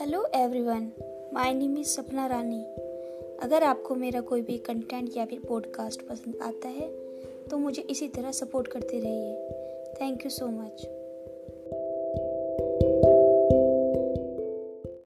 Hello everyone my name is Sapna Rani अगर आपको मेरा कोई भी कंटेंट या फिर पॉडकास्ट पसंद आता है तो मुझे इसी तरह सपोर्ट करते रहिए। Thank you so much